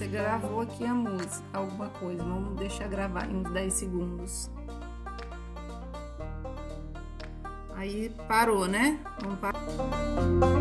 Você gravou aqui a música, alguma coisa. Vamos deixar gravar em uns 10 segundos. Aí parou, né? Vamos parar.